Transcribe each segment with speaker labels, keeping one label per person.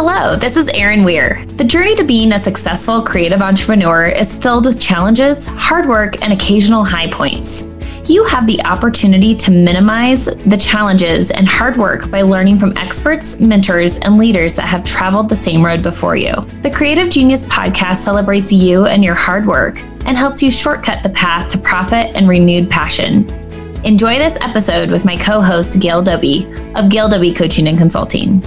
Speaker 1: Hello, this is Erin Weir. The journey to being a successful creative entrepreneur is filled with challenges, hard work, and occasional high points. You have the opportunity to minimize the challenges and hard work by learning from experts, mentors, and leaders that have traveled the same road before you. The Creative Genius podcast celebrates you and your hard work and helps you shortcut the path to profit and renewed passion. Enjoy this episode with my co host, Gail Doby of Gail Doby Coaching and Consulting.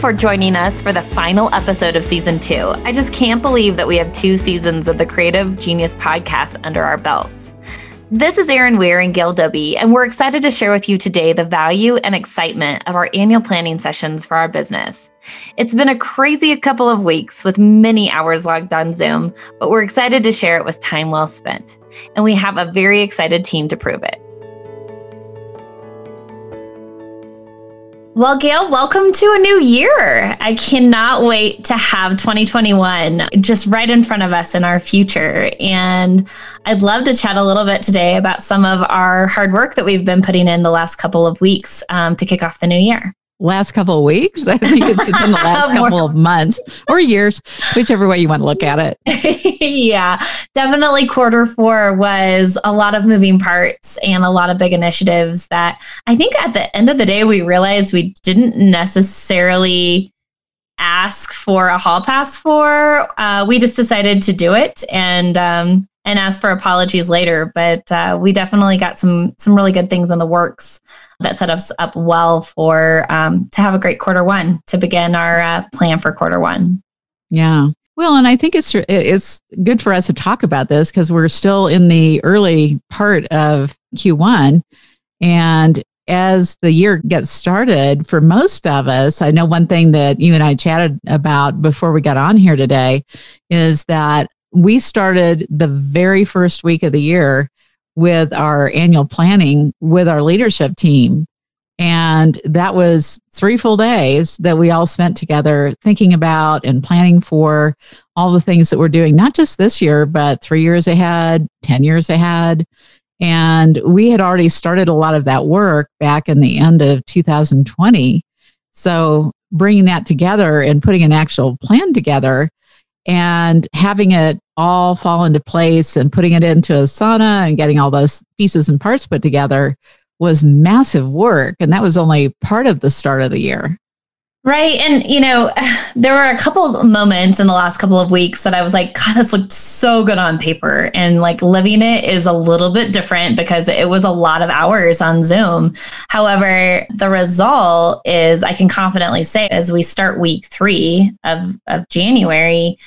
Speaker 1: For joining us for the final episode of season two. I just can't believe that we have two seasons of the Creative Genius podcast under our belts. This is Erin Weir and Gail Doby, and we're excited to share with you today the value and excitement of our annual planning sessions for our business. It's been a crazy couple of weeks with many hours logged on Zoom, but we're excited to share it was time well spent. And we have a very excited team to prove it. Well, Gail, welcome to a new year. I cannot wait to have 2021 just right in front of us in our future. And I'd love to chat a little bit today about some of our hard work that we've been putting in the last couple of weeks um, to kick off the new year
Speaker 2: last couple of weeks. I think it's been the last couple of months or years, whichever way you want to look at
Speaker 1: it. yeah, definitely quarter four was a lot of moving parts and a lot of big initiatives that I think at the end of the day, we realized we didn't necessarily ask for a hall pass for. Uh, we just decided to do it. And, um, and ask for apologies later, but uh, we definitely got some some really good things in the works that set us up well for um, to have a great quarter one to begin our uh, plan for quarter one.
Speaker 2: Yeah. Well, and I think it's it's good for us to talk about this because we're still in the early part of Q1, and as the year gets started, for most of us, I know one thing that you and I chatted about before we got on here today is that we started the very first week of the year with our annual planning with our leadership team. And that was three full days that we all spent together thinking about and planning for all the things that we're doing, not just this year, but three years ahead, 10 years ahead. And we had already started a lot of that work back in the end of 2020. So bringing that together and putting an actual plan together and having it all fall into place and putting it into Asana and getting all those pieces and parts put together was massive work. And that was only part of the start of the year.
Speaker 1: Right. And, you know, there were a couple moments in the last couple of weeks that I was like, God, this looked so good on paper. And like living it is a little bit different because it was a lot of hours on Zoom. However, the result is I can confidently say as we start week three of, of January,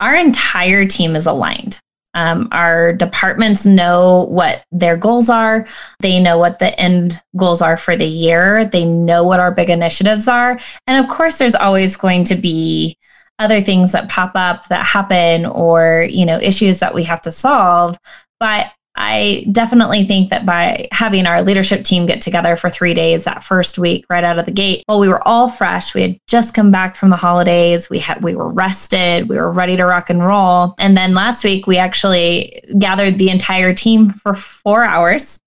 Speaker 1: our entire team is aligned. Um, our departments know what their goals are. They know what the end goals are for the year. They know what our big initiatives are. And of course, there's always going to be other things that pop up that happen or, you know, issues that we have to solve. But I definitely think that by having our leadership team get together for three days that first week, right out of the gate, well, we were all fresh. We had just come back from the holidays. We had we were rested. We were ready to rock and roll. And then last week, we actually gathered the entire team for four hours.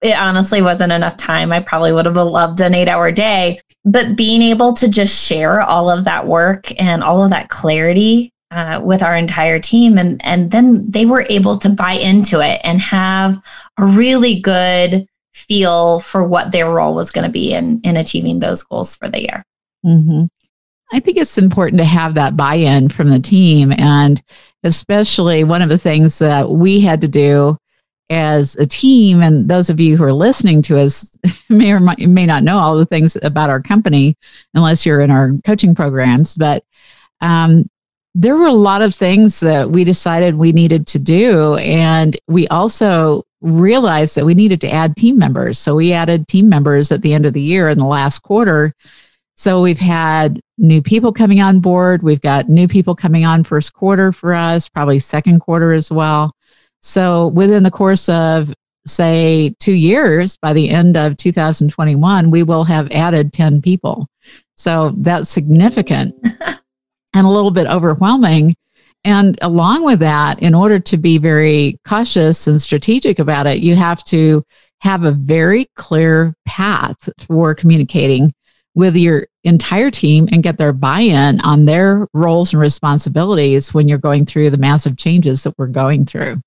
Speaker 1: It honestly wasn't enough time. I probably would have loved an eight-hour day, but being able to just share all of that work and all of that clarity uh, with our entire team and and then they were able to buy into it and have a really good feel for what their role was going to be in in achieving those goals for the year
Speaker 2: mm-hmm. i think it's important to have that buy-in from the team and especially one of the things that we had to do as a team and those of you who are listening to us may or may not know all the things about our company unless you're in our coaching programs but um, there were a lot of things that we decided we needed to do. And we also realized that we needed to add team members. So we added team members at the end of the year in the last quarter. So we've had new people coming on board. We've got new people coming on first quarter for us, probably second quarter as well. So within the course of, say, two years, by the end of 2021, we will have added 10 people. So that's significant. and a little bit overwhelming. And along with that, in order to be very cautious and strategic about it, you have to have a very clear path for communicating with your entire team and get their buy-in on their roles and responsibilities when you're going through the massive changes that we're going through.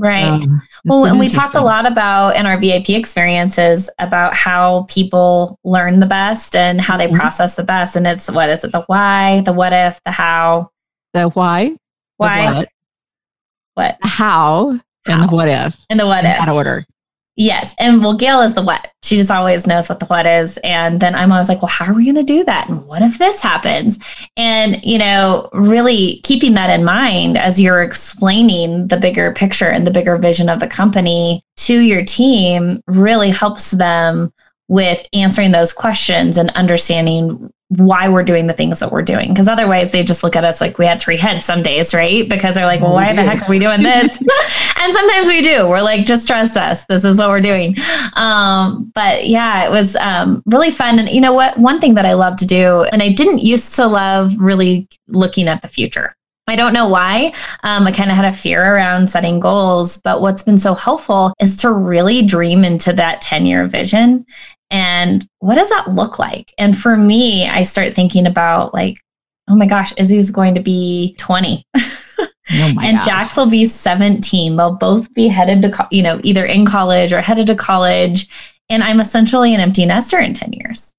Speaker 1: Right. So, well, and we talk a lot about in our VIP experiences about how people learn the best and how they mm-hmm. process the best. And it's what is it? The why, the what if, the how.
Speaker 2: The why.
Speaker 1: Why. The what. what?
Speaker 2: The how, how, and the what if.
Speaker 1: And the what if.
Speaker 2: That order.
Speaker 1: Yes. And well, Gail is the what. She just always knows what the what is. And then I'm always like, well, how are we going to do that? And what if this happens? And, you know, really keeping that in mind as you're explaining the bigger picture and the bigger vision of the company to your team really helps them with answering those questions and understanding why we're doing the things that we're doing. Because otherwise, they just look at us like we had three heads some days, right? Because they're like, well, why the heck are we doing this? and sometimes we do. We're like, just trust us. This is what we're doing. Um, but yeah, it was um, really fun. And you know what? One thing that I love to do, and I didn't used to love really looking at the future. I don't know why. Um, I kind of had a fear around setting goals, but what's been so helpful is to really dream into that 10 year vision and what does that look like? And for me, I start thinking about like, oh my gosh, Izzy's going to be 20. Oh and gosh. Jax will be 17. They'll both be headed to, co- you know, either in college or headed to college. And I'm essentially an empty nester in 10 years.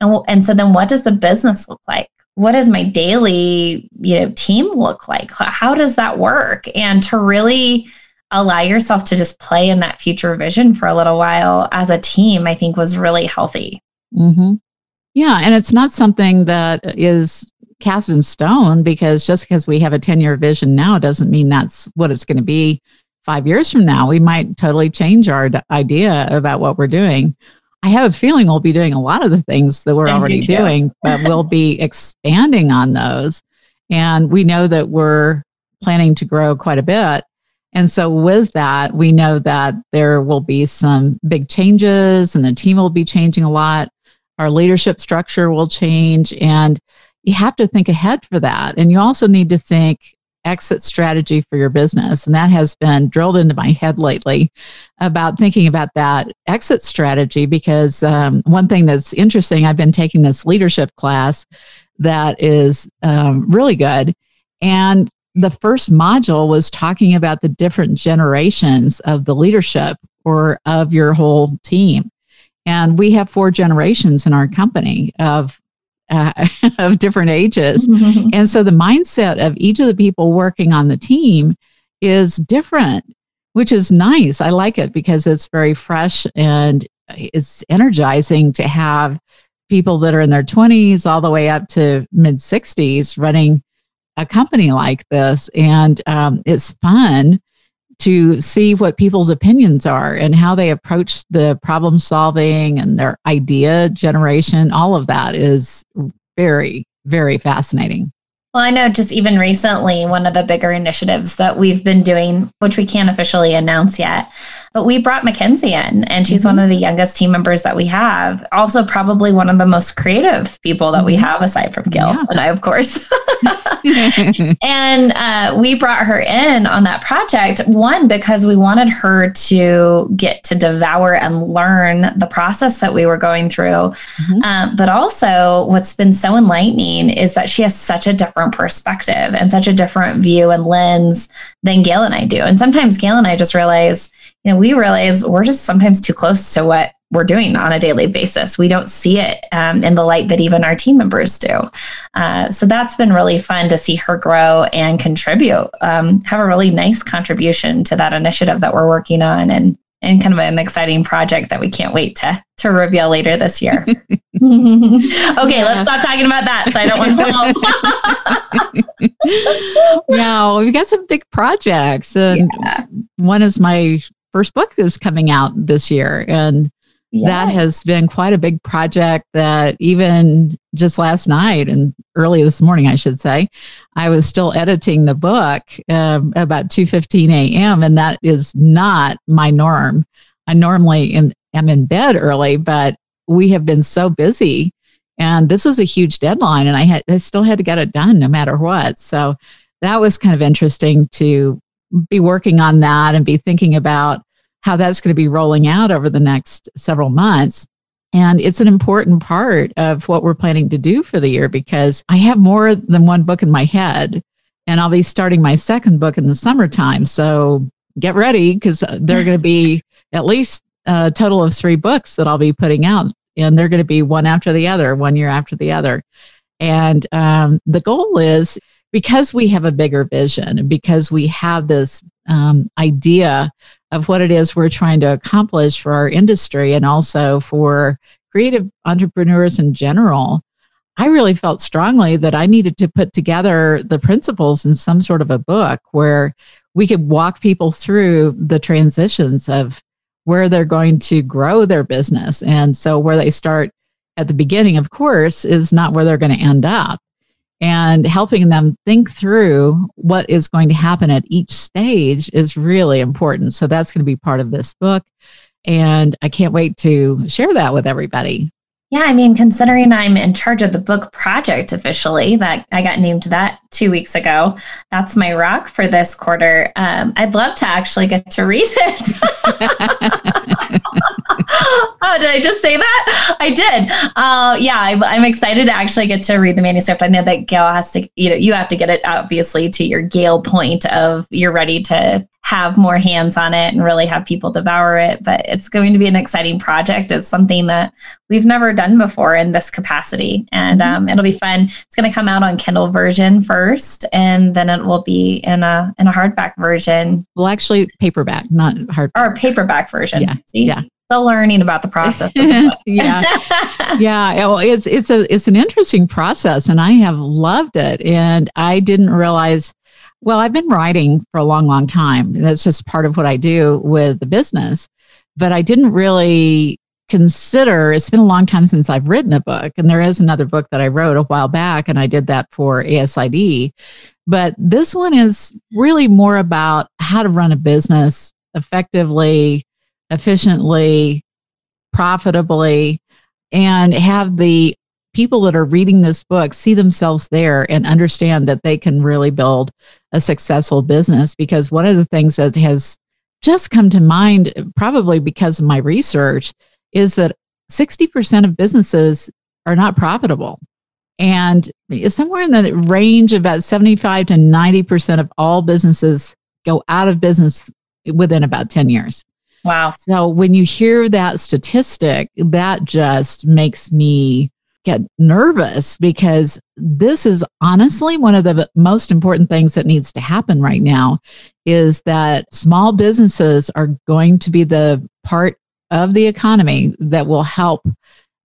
Speaker 1: And, and so then what does the business look like? What does my daily, you know, team look like? How does that work? And to really allow yourself to just play in that future vision for a little while as a team, I think was really healthy.
Speaker 2: Mm-hmm. Yeah. And it's not something that is cast in stone because just because we have a 10 year vision now doesn't mean that's what it's going to be five years from now. We might totally change our d- idea about what we're doing. I have a feeling we'll be doing a lot of the things that we're already doing, but we'll be expanding on those. And we know that we're planning to grow quite a bit. And so, with that, we know that there will be some big changes and the team will be changing a lot. Our leadership structure will change. And you have to think ahead for that. And you also need to think exit strategy for your business. And that has been drilled into my head lately about thinking about that exit strategy. Because um, one thing that's interesting, I've been taking this leadership class that is um, really good. And the first module was talking about the different generations of the leadership or of your whole team. And we have four generations in our company of uh, of different ages. Mm-hmm. And so the mindset of each of the people working on the team is different, which is nice. I like it because it's very fresh and it's energizing to have people that are in their 20s all the way up to mid 60s running a company like this. And um, it's fun to see what people's opinions are and how they approach the problem solving and their idea generation. All of that is very, very fascinating.
Speaker 1: Well, I know just even recently, one of the bigger initiatives that we've been doing, which we can't officially announce yet, but we brought Mackenzie in, and she's mm-hmm. one of the youngest team members that we have. Also, probably one of the most creative people that we mm-hmm. have, aside from Gil yeah. and I, of course. and uh, we brought her in on that project, one, because we wanted her to get to devour and learn the process that we were going through. Mm-hmm. Um, but also, what's been so enlightening is that she has such a different different perspective and such a different view and lens than Gail and I do. And sometimes Gail and I just realize, you know, we realize we're just sometimes too close to what we're doing on a daily basis. We don't see it um, in the light that even our team members do. Uh, so that's been really fun to see her grow and contribute, um, have a really nice contribution to that initiative that we're working on. And and kind of an exciting project that we can't wait to to reveal later this year. okay, yeah. let's stop talking about that. So I don't
Speaker 2: want to. yeah, we've got some big projects, and yeah. one is my first book is coming out this year, and that has been quite a big project that even just last night and early this morning, I should say, I was still editing the book um, about 2.15 a.m. And that is not my norm. I normally am, am in bed early, but we have been so busy and this was a huge deadline and I had, I still had to get it done no matter what. So that was kind of interesting to be working on that and be thinking about how that's going to be rolling out over the next several months. And it's an important part of what we're planning to do for the year because I have more than one book in my head. And I'll be starting my second book in the summertime. So get ready because there are going to be at least a total of three books that I'll be putting out. And they're going to be one after the other, one year after the other. And um, the goal is because we have a bigger vision and because we have this um, idea of what it is we're trying to accomplish for our industry and also for creative entrepreneurs in general, I really felt strongly that I needed to put together the principles in some sort of a book where we could walk people through the transitions of where they're going to grow their business. And so, where they start at the beginning, of course, is not where they're going to end up and helping them think through what is going to happen at each stage is really important. So that's going to be part of this book. And I can't wait to share that with everybody.
Speaker 1: Yeah, I mean, considering I'm in charge of the book project officially, that I got named that two weeks ago, that's my rock for this quarter. Um, I'd love to actually get to read it. did I just say that? I did. Uh, yeah, I, I'm excited to actually get to read the manuscript. I know that Gail has to, you know, you have to get it obviously to your Gail point of you're ready to have more hands on it and really have people devour it. But it's going to be an exciting project. It's something that we've never done before in this capacity. And mm-hmm. um, it'll be fun. It's going to come out on Kindle version first, and then it will be in a in a hardback version.
Speaker 2: Well, actually, paperback, not hard.
Speaker 1: Or paperback version.
Speaker 2: Yeah. See? Yeah
Speaker 1: still learning about the process.
Speaker 2: yeah, yeah. Well, it's it's a it's an interesting process, and I have loved it. And I didn't realize. Well, I've been writing for a long, long time. and That's just part of what I do with the business. But I didn't really consider. It's been a long time since I've written a book, and there is another book that I wrote a while back, and I did that for ASID. But this one is really more about how to run a business effectively efficiently, profitably, and have the people that are reading this book see themselves there and understand that they can really build a successful business. Because one of the things that has just come to mind, probably because of my research, is that 60% of businesses are not profitable. And somewhere in the range about 75 to 90% of all businesses go out of business within about 10 years.
Speaker 1: Wow.
Speaker 2: So when you hear that statistic, that just makes me get nervous because this is honestly one of the most important things that needs to happen right now is that small businesses are going to be the part of the economy that will help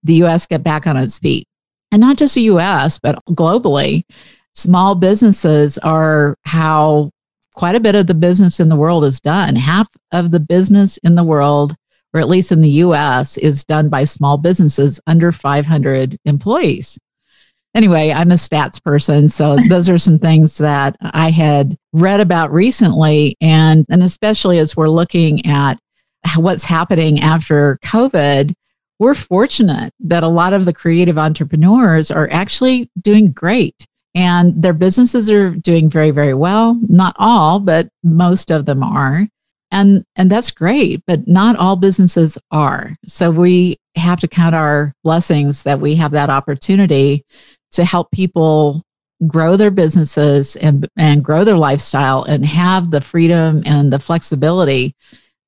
Speaker 2: the US get back on its feet. And not just the US, but globally, small businesses are how quite a bit of the business in the world is done. Half of the business in the world, or at least in the US, is done by small businesses under 500 employees. Anyway, I'm a stats person. So those are some things that I had read about recently. And, and especially as we're looking at what's happening after COVID, we're fortunate that a lot of the creative entrepreneurs are actually doing great and their businesses are doing very very well. Not all but most of them are. And and that's great but not all businesses are. So we have to count our blessings that we have that opportunity to help people grow their businesses and and grow their lifestyle and have the freedom and the flexibility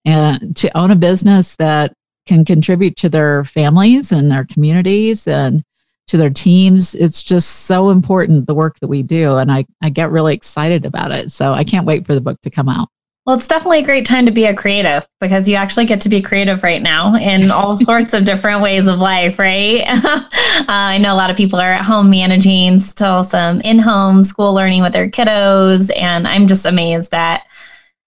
Speaker 2: and to own a business that can contribute to their families and their communities and to their teams. It's just so important, the work that we do. And I, I get really excited about it. So I can't wait for the book to come out.
Speaker 1: Well, it's definitely a great time to be a creative because you actually get to be creative right now in all sorts of different ways of life, right? uh, I know a lot of people are at home managing still some in home school learning with their kiddos. And I'm just amazed at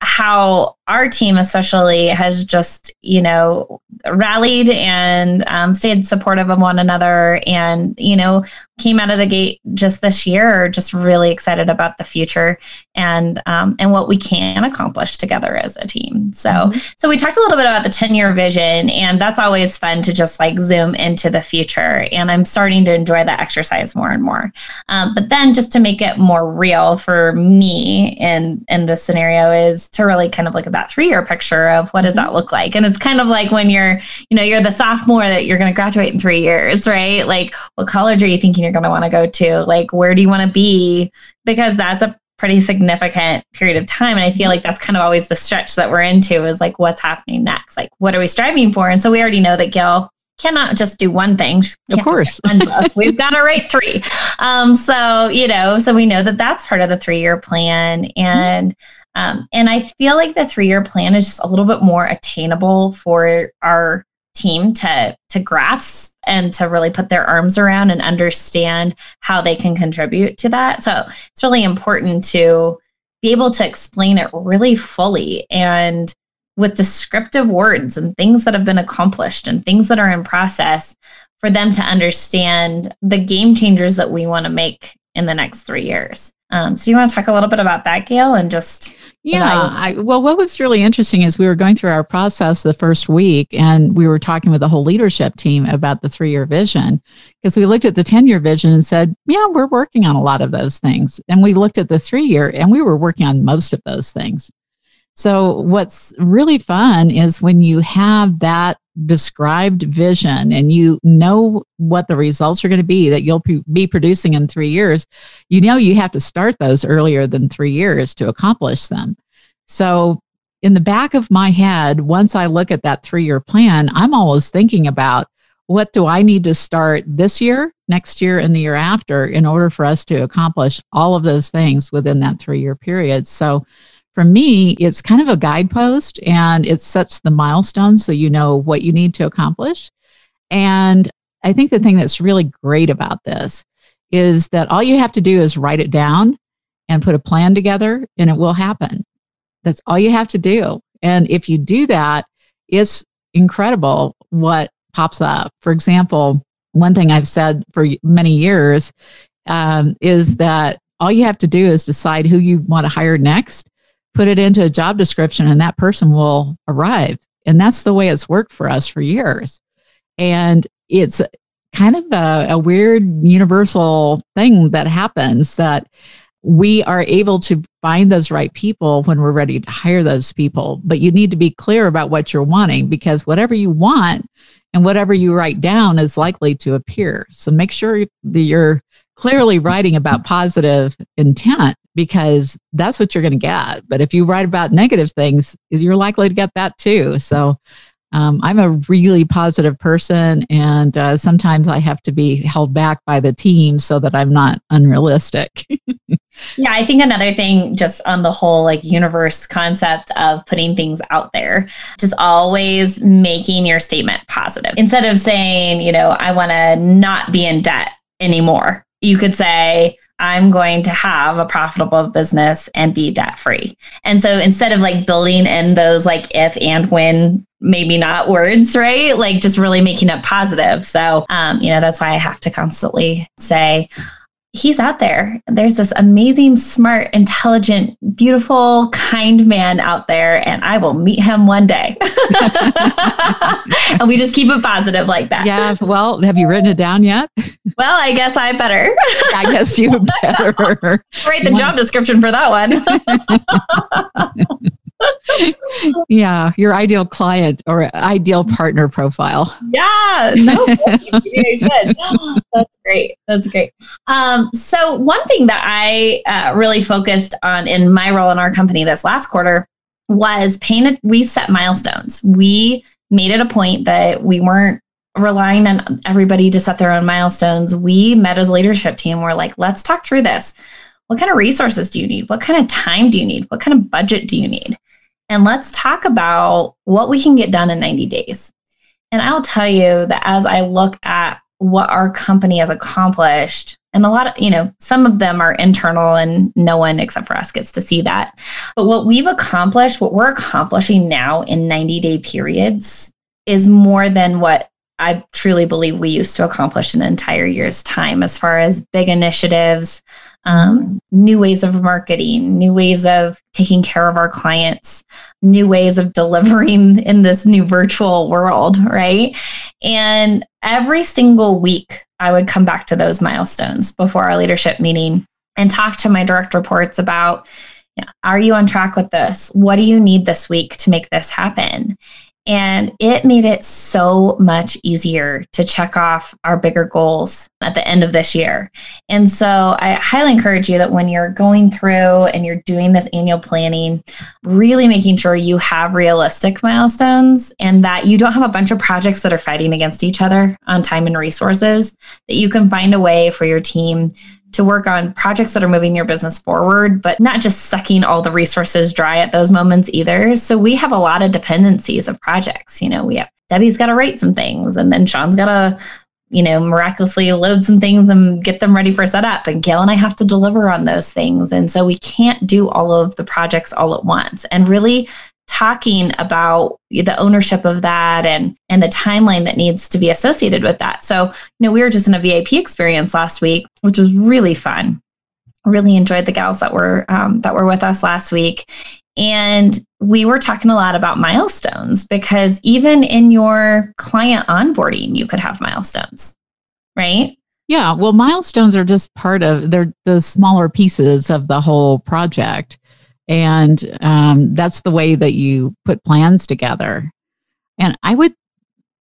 Speaker 1: how our team especially has just you know rallied and um, stayed supportive of one another and you know came out of the gate just this year just really excited about the future and um, and what we can accomplish together as a team so mm-hmm. so we talked a little bit about the 10 year vision and that's always fun to just like zoom into the future and i'm starting to enjoy that exercise more and more um, but then just to make it more real for me in in this scenario is to really kind of look at that three year picture of what does that mm-hmm. look like. And it's kind of like when you're, you know, you're the sophomore that you're going to graduate in three years, right? Like, what college are you thinking you're going to want to go to? Like, where do you want to be? Because that's a pretty significant period of time. And I feel mm-hmm. like that's kind of always the stretch that we're into is like, what's happening next? Like, what are we striving for? And so we already know that Gail cannot just do one thing.
Speaker 2: Of course.
Speaker 1: We've got to write three. Um, so, you know, so we know that that's part of the three year plan. Mm-hmm. And, um, and I feel like the three year plan is just a little bit more attainable for our team to to grasp and to really put their arms around and understand how they can contribute to that. So it's really important to be able to explain it really fully and with descriptive words and things that have been accomplished and things that are in process for them to understand the game changers that we want to make in the next three years. Um, so, do you want to talk a little bit about that, Gail, and just
Speaker 2: yeah? I, well, what was really interesting is we were going through our process the first week, and we were talking with the whole leadership team about the three-year vision because we looked at the ten-year vision and said, yeah, we're working on a lot of those things, and we looked at the three-year, and we were working on most of those things. So, what's really fun is when you have that described vision and you know what the results are going to be that you'll be producing in three years, you know you have to start those earlier than three years to accomplish them. So, in the back of my head, once I look at that three year plan, I'm always thinking about what do I need to start this year, next year, and the year after in order for us to accomplish all of those things within that three year period. So, for me, it's kind of a guidepost and it sets the milestones so you know what you need to accomplish. And I think the thing that's really great about this is that all you have to do is write it down and put a plan together and it will happen. That's all you have to do. And if you do that, it's incredible what pops up. For example, one thing I've said for many years um, is that all you have to do is decide who you want to hire next put it into a job description and that person will arrive. And that's the way it's worked for us for years. And it's kind of a, a weird universal thing that happens that we are able to find those right people when we're ready to hire those people. But you need to be clear about what you're wanting because whatever you want and whatever you write down is likely to appear. So make sure that you're clearly writing about positive intent because that's what you're going to get. But if you write about negative things, you're likely to get that too. So um, I'm a really positive person, and uh, sometimes I have to be held back by the team so that I'm not unrealistic.
Speaker 1: yeah, I think another thing, just on the whole like universe concept of putting things out there, just always making your statement positive instead of saying, you know, I want to not be in debt anymore you could say, I'm going to have a profitable business and be debt free. And so instead of like building in those like if and when, maybe not words, right? Like just really making it positive. So, um, you know, that's why I have to constantly say, he's out there. There's this amazing, smart, intelligent, beautiful, kind man out there, and I will meet him one day. and we just keep it positive like that.
Speaker 2: Yeah. Well, have you written it down yet?
Speaker 1: Well, I guess I better.
Speaker 2: I guess you better.
Speaker 1: Write the job description for that one
Speaker 2: yeah, your ideal client or ideal partner profile.
Speaker 1: Yeah, no, you should. That's great. That's great. Um, so one thing that I uh, really focused on in my role in our company this last quarter was paying. We set milestones. We made it a point that we weren't relying on everybody to set their own milestones. We met as a leadership team. We're like, let's talk through this. What kind of resources do you need? What kind of time do you need? What kind of budget do you need? And let's talk about what we can get done in 90 days. And I'll tell you that as I look at what our company has accomplished, and a lot of, you know, some of them are internal and no one except for us gets to see that. But what we've accomplished, what we're accomplishing now in 90 day periods is more than what I truly believe we used to accomplish an entire year's time as far as big initiatives, um, new ways of marketing, new ways of taking care of our clients, new ways of delivering in this new virtual world, right? And every single week, I would come back to those milestones before our leadership meeting and talk to my direct reports about. Are you on track with this? What do you need this week to make this happen? And it made it so much easier to check off our bigger goals at the end of this year. And so I highly encourage you that when you're going through and you're doing this annual planning, really making sure you have realistic milestones and that you don't have a bunch of projects that are fighting against each other on time and resources, that you can find a way for your team to work on projects that are moving your business forward, but not just sucking all the resources dry at those moments either. So we have a lot of dependencies of projects. You know, we have Debbie's got to write some things, and then Sean's got to, you know, miraculously load some things and get them ready for setup. And Gail and I have to deliver on those things. And so we can't do all of the projects all at once. And really talking about the ownership of that and and the timeline that needs to be associated with that. So, you know, we were just in a VIP experience last week, which was really fun. Really enjoyed the gals that were um, that were with us last week, and we were talking a lot about milestones because even in your client onboarding, you could have milestones, right?
Speaker 2: Yeah, well, milestones are just part of they're the smaller pieces of the whole project. And um, that's the way that you put plans together. And I would,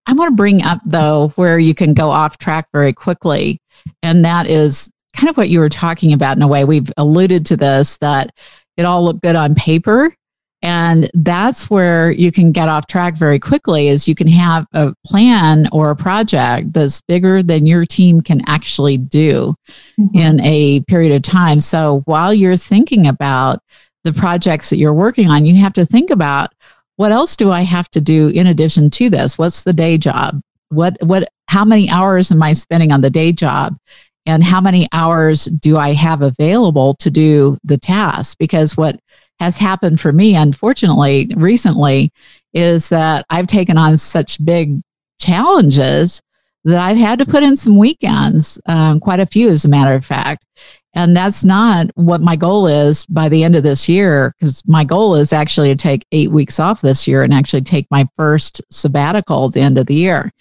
Speaker 2: I want to bring up though, where you can go off track very quickly. And that is kind of what you were talking about in a way. We've alluded to this that it all looked good on paper. And that's where you can get off track very quickly is you can have a plan or a project that's bigger than your team can actually do mm-hmm. in a period of time. So while you're thinking about the projects that you're working on, you have to think about what else do I have to do in addition to this? What's the day job? What what how many hours am I spending on the day job? And how many hours do I have available to do the task? Because what has happened for me, unfortunately, recently, is that I've taken on such big challenges that I've had to put in some weekends, um, quite a few, as a matter of fact. And that's not what my goal is by the end of this year, because my goal is actually to take eight weeks off this year and actually take my first sabbatical at the end of the year.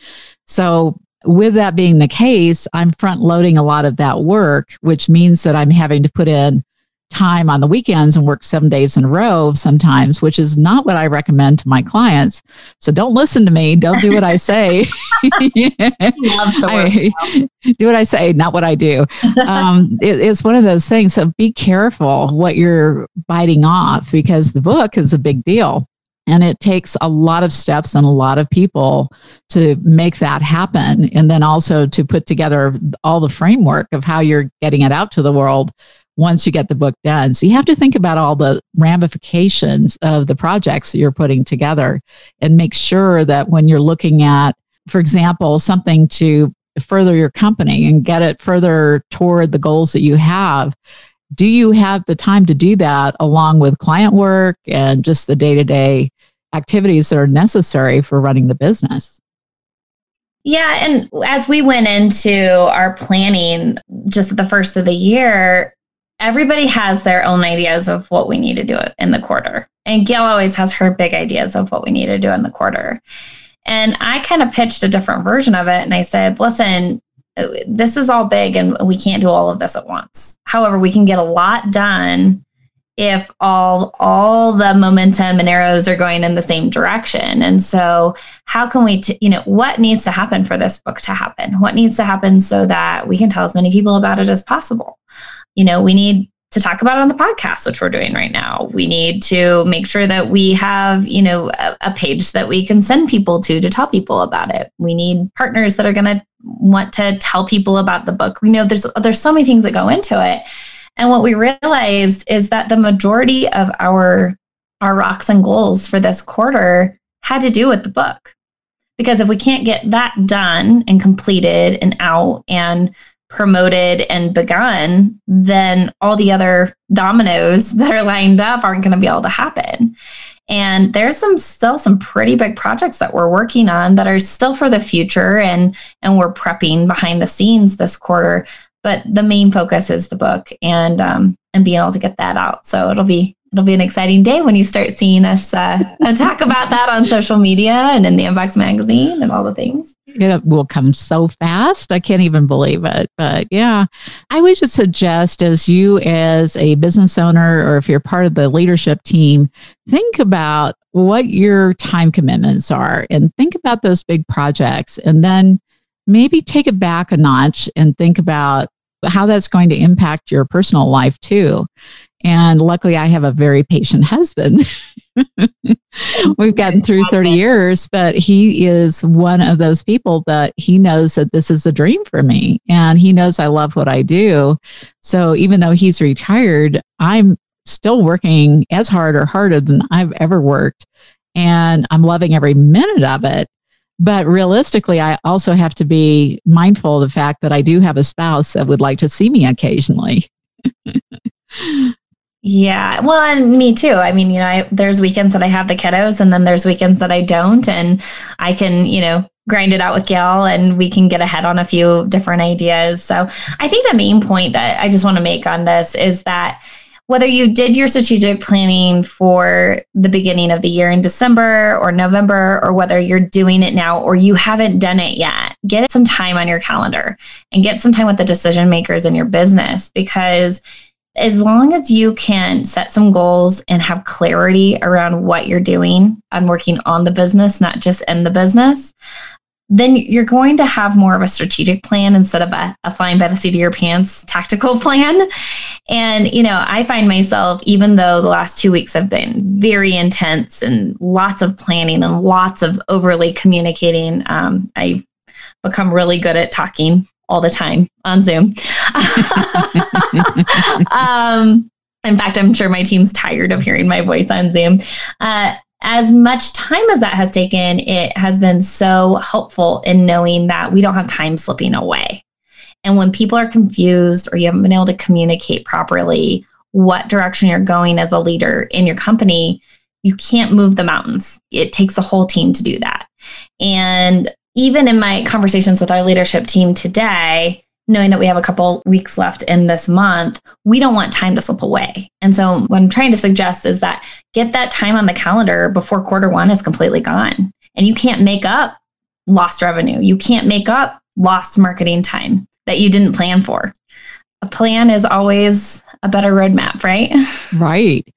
Speaker 2: So, with that being the case, I'm front loading a lot of that work, which means that I'm having to put in time on the weekends and work seven days in a row sometimes, which is not what I recommend to my clients. So don't listen to me. Don't do what I say.
Speaker 1: loves to work.
Speaker 2: I, do what I say, not what I do. Um, it, it's one of those things. So be careful what you're biting off because the book is a big deal. And it takes a lot of steps and a lot of people to make that happen. And then also to put together all the framework of how you're getting it out to the world once you get the book done. So you have to think about all the ramifications of the projects that you're putting together and make sure that when you're looking at, for example, something to further your company and get it further toward the goals that you have, do you have the time to do that along with client work and just the day to day activities that are necessary for running the business?
Speaker 1: Yeah. And as we went into our planning just at the first of the year, everybody has their own ideas of what we need to do in the quarter. And Gail always has her big ideas of what we need to do in the quarter. And I kind of pitched a different version of it. And I said, listen, uh, this is all big and we can't do all of this at once. However, we can get a lot done if all all the momentum and arrows are going in the same direction and so how can we t- you know what needs to happen for this book to happen what needs to happen so that we can tell as many people about it as possible you know, we need to talk about it on the podcast, which we're doing right now. We need to make sure that we have, you know, a, a page that we can send people to to tell people about it. We need partners that are going to want to tell people about the book. We know there's there's so many things that go into it. And what we realized is that the majority of our our rocks and goals for this quarter had to do with the book. Because if we can't get that done and completed and out and promoted and begun, then all the other dominoes that are lined up aren't going to be able to happen. And there's some still some pretty big projects that we're working on that are still for the future and and we're prepping behind the scenes this quarter. But the main focus is the book and um, and being able to get that out. So it'll be it'll be an exciting day when you start seeing us uh, talk about that on social media and in the Inbox magazine and all the things.
Speaker 2: It will come so fast. I can't even believe it. But yeah, I would just suggest as you, as a business owner, or if you're part of the leadership team, think about what your time commitments are and think about those big projects. And then maybe take it back a notch and think about how that's going to impact your personal life too. And luckily, I have a very patient husband. We've gotten through 30 years, but he is one of those people that he knows that this is a dream for me. And he knows I love what I do. So even though he's retired, I'm still working as hard or harder than I've ever worked. And I'm loving every minute of it. But realistically, I also have to be mindful of the fact that I do have a spouse that would like to see me occasionally.
Speaker 1: yeah. Well, and me too. I mean, you know, I, there's weekends that I have the kiddos and then there's weekends that I don't. And I can, you know, grind it out with Gail and we can get ahead on a few different ideas. So I think the main point that I just want to make on this is that whether you did your strategic planning for the beginning of the year in December or November, or whether you're doing it now or you haven't done it yet, get some time on your calendar and get some time with the decision makers in your business because as long as you can set some goals and have clarity around what you're doing and working on the business, not just in the business, then you're going to have more of a strategic plan instead of a, a, flying by the seat of your pants tactical plan. And, you know, I find myself, even though the last two weeks have been very intense and lots of planning and lots of overly communicating, um, I've become really good at talking all the time on Zoom. um, in fact, I'm sure my team's tired of hearing my voice on Zoom. Uh, as much time as that has taken, it has been so helpful in knowing that we don't have time slipping away. And when people are confused or you haven't been able to communicate properly what direction you're going as a leader in your company, you can't move the mountains. It takes a whole team to do that. And even in my conversations with our leadership team today, knowing that we have a couple weeks left in this month, we don't want time to slip away. And so, what I'm trying to suggest is that get that time on the calendar before quarter one is completely gone. And you can't make up lost revenue, you can't make up lost marketing time that you didn't plan for. A plan is always a better roadmap, right?
Speaker 2: Right.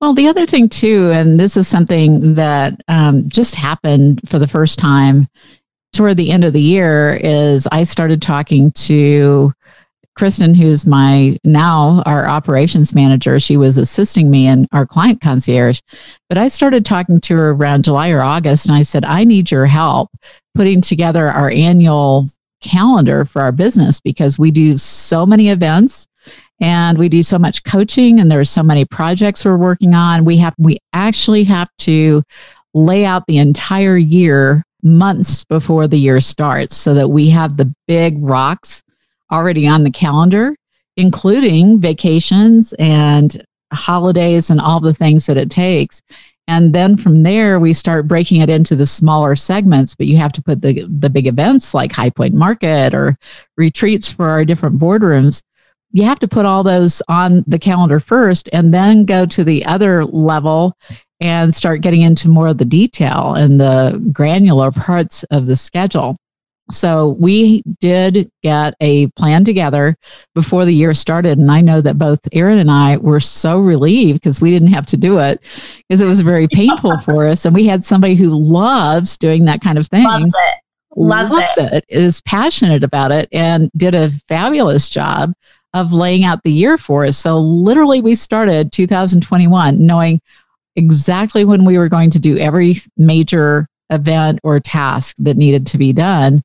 Speaker 2: Well, the other thing, too, and this is something that um, just happened for the first time toward the end of the year is I started talking to Kristen, who's my now our operations manager. She was assisting me in our client concierge, but I started talking to her around July or August, and I said, I need your help putting together our annual calendar for our business because we do so many events and we do so much coaching and there's so many projects we're working on we have we actually have to lay out the entire year months before the year starts so that we have the big rocks already on the calendar, including vacations and holidays and all the things that it takes. And then from there, we start breaking it into the smaller segments, but you have to put the, the big events like High Point Market or retreats for our different boardrooms. You have to put all those on the calendar first and then go to the other level and start getting into more of the detail and the granular parts of the schedule. So we did get a plan together before the year started. And I know that both Erin and I were so relieved because we didn't have to do it because it was very painful for us. And we had somebody who loves doing that kind of thing.
Speaker 1: Loves it. Loves,
Speaker 2: loves it. it. Is passionate about it and did a fabulous job of laying out the year for us. So literally we started 2021 knowing exactly when we were going to do every major event or task that needed to be done.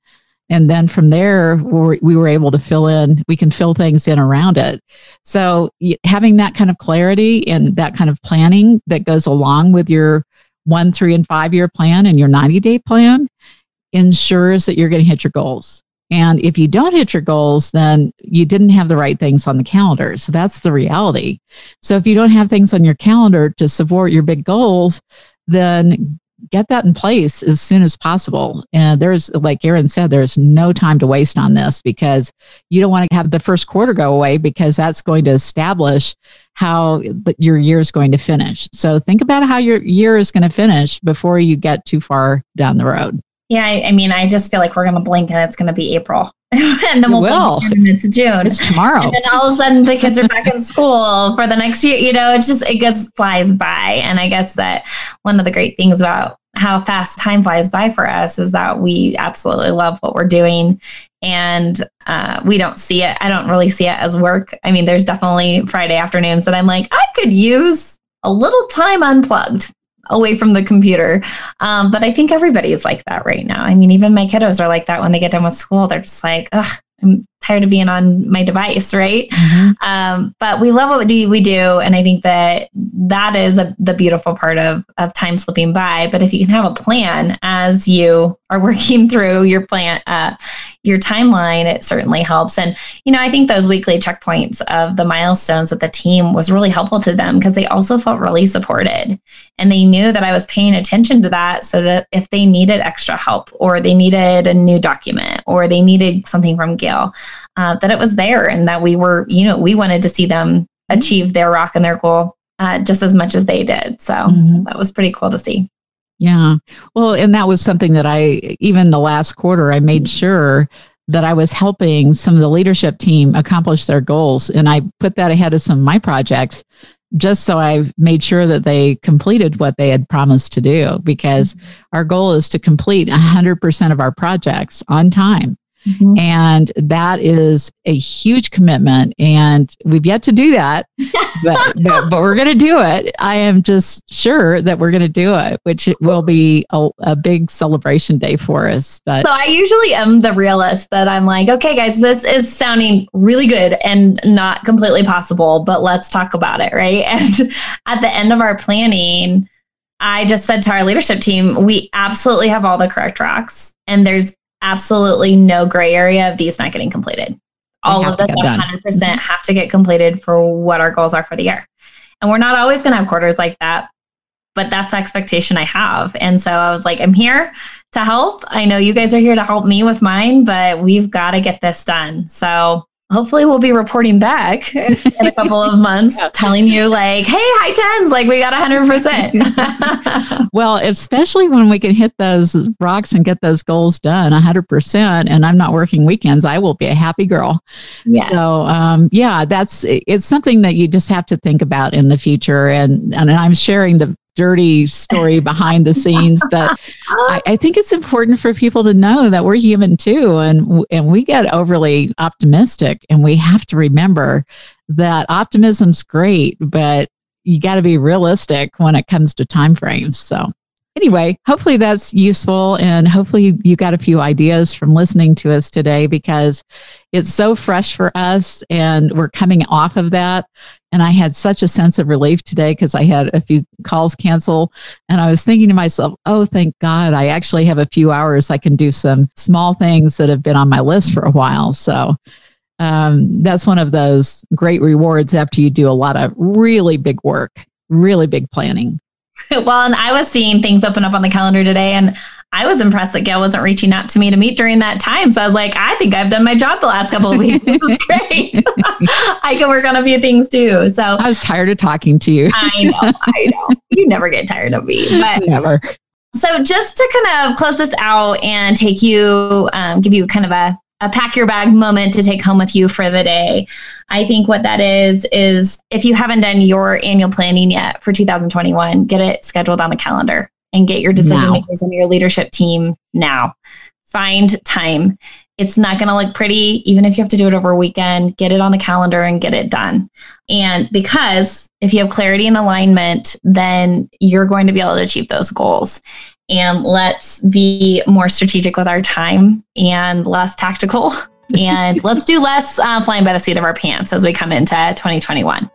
Speaker 2: And then from there, we were able to fill in, we can fill things in around it. So having that kind of clarity and that kind of planning that goes along with your one, three, and five year plan and your 90 day plan ensures that you're going to hit your goals. And if you don't hit your goals, then you didn't have the right things on the calendar. So that's the reality. So if you don't have things on your calendar to support your big goals, then get that in place as soon as possible. And there's, like Erin said, there's no time to waste on this because you don't want to have the first quarter go away because that's going to establish how your year is going to finish. So think about how your year is going to finish before you get too far down the road.
Speaker 1: Yeah, I, I mean, I just feel like we're going to blink and it's going to be April. and then we'll
Speaker 2: will.
Speaker 1: and it's June.
Speaker 2: It's tomorrow.
Speaker 1: And then all of a sudden the kids are back in school for the next year. You know, it's just it just flies by. And I guess that one of the great things about how fast time flies by for us is that we absolutely love what we're doing and uh, we don't see it. I don't really see it as work. I mean, there's definitely Friday afternoons that I'm like, I could use a little time unplugged away from the computer. Um, but I think everybody is like that right now. I mean, even my kiddos are like that when they get done with school. They're just like, ugh, I'm tired of being on my device, right? Mm-hmm. Um, but we love what we do, and I think that that is a, the beautiful part of of time slipping by. But if you can have a plan as you are working through your plan, uh, your timeline, it certainly helps. And you know, I think those weekly checkpoints of the milestones of the team was really helpful to them because they also felt really supported, and they knew that I was paying attention to that, so that if they needed extra help or they needed a new document or they needed something from Gail uh, that it was there and that we were, you know, we wanted to see them achieve their rock and their goal uh, just as much as they did. So mm-hmm. that was pretty cool to see.
Speaker 2: Yeah. Well, and that was something that I, even the last quarter, I made sure that I was helping some of the leadership team accomplish their goals. And I put that ahead of some of my projects just so I made sure that they completed what they had promised to do because mm-hmm. our goal is to complete 100% of our projects on time. Mm-hmm. And that is a huge commitment. And we've yet to do that, but, but, but, we're going to do it. I am just sure that we're going to do it, which will be a, a, big celebration day for us. But
Speaker 1: so I usually am the realist that I'm like, okay, guys, this is sounding really good and not completely possible, but let's talk about it. Right. And at the end of our planning, I just said to our leadership team, we absolutely have all the correct rocks and there's absolutely no gray area of these not getting completed. All of them 100% have to get completed for what our goals are for the year. And we're not always going to have quarters like that, but that's the expectation I have. And so I was like, I'm here to help. I know you guys are here to help me with mine, but we've got to get this done. So hopefully we'll be reporting back in a couple of months yeah. telling you like hey high tens like we got 100%
Speaker 2: well especially when we can hit those rocks and get those goals done 100% and i'm not working weekends i will be a happy girl yeah. so um, yeah that's it's something that you just have to think about in the future and and i'm sharing the dirty story behind the scenes but I, I, think it's important for people to know that we're human too and and we get overly optimistic and we have to remember that optimism's great but you got to be realistic when it comes to time frames so anyway, hopefully that's useful. And hopefully you got a few ideas from listening to us today because it's so fresh for us and we're coming off of that. And I had such a sense of relief today because I had a few calls cancel. And I was thinking to myself, oh, thank God, I actually have a few hours. I can do some small things that have been on my list for a while. So um, that's one of those great rewards after you do a lot of really big work, really big planning.
Speaker 1: well, and I was seeing things open up on the calendar today, and I was impressed that Gail wasn't reaching out to me to meet during that time. So I was like, I think I've done my job the last couple of weeks. This is great. I can work on a few things too. So
Speaker 2: I was tired of talking to you.
Speaker 1: I know, I know. You never get tired of me, but
Speaker 2: never.
Speaker 1: So just to kind of close this out and take you, um, give you kind of a a pack your bag moment to take home with you for the day. I think what that is is if you haven't done your annual planning yet for 2021, get it scheduled on the calendar and get your decision makers and your leadership team now. Find time. It's not going to look pretty, even if you have to do it over a weekend. Get it on the calendar and get it done. And because if you have clarity and alignment, then you're going to be able to achieve those goals and let's be more strategic with our time and less tactical. and let's do less uh, flying by the seat of our pants as we come into 2021.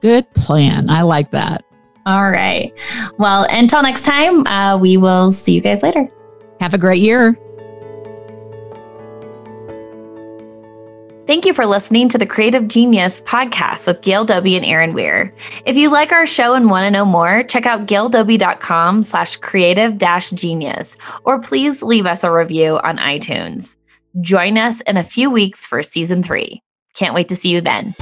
Speaker 2: Good plan. I like that.
Speaker 1: All right. Well, until next time, uh, we will see you guys later.
Speaker 2: Have a great year.
Speaker 1: Thank you for listening to the Creative Genius podcast with Gail Doby and Aaron Weir. If you like our show and want to know more, check out gaildoby.com slash creative dash genius, or please leave us a review on iTunes. Join us in a few weeks for season three. Can't wait to see you then.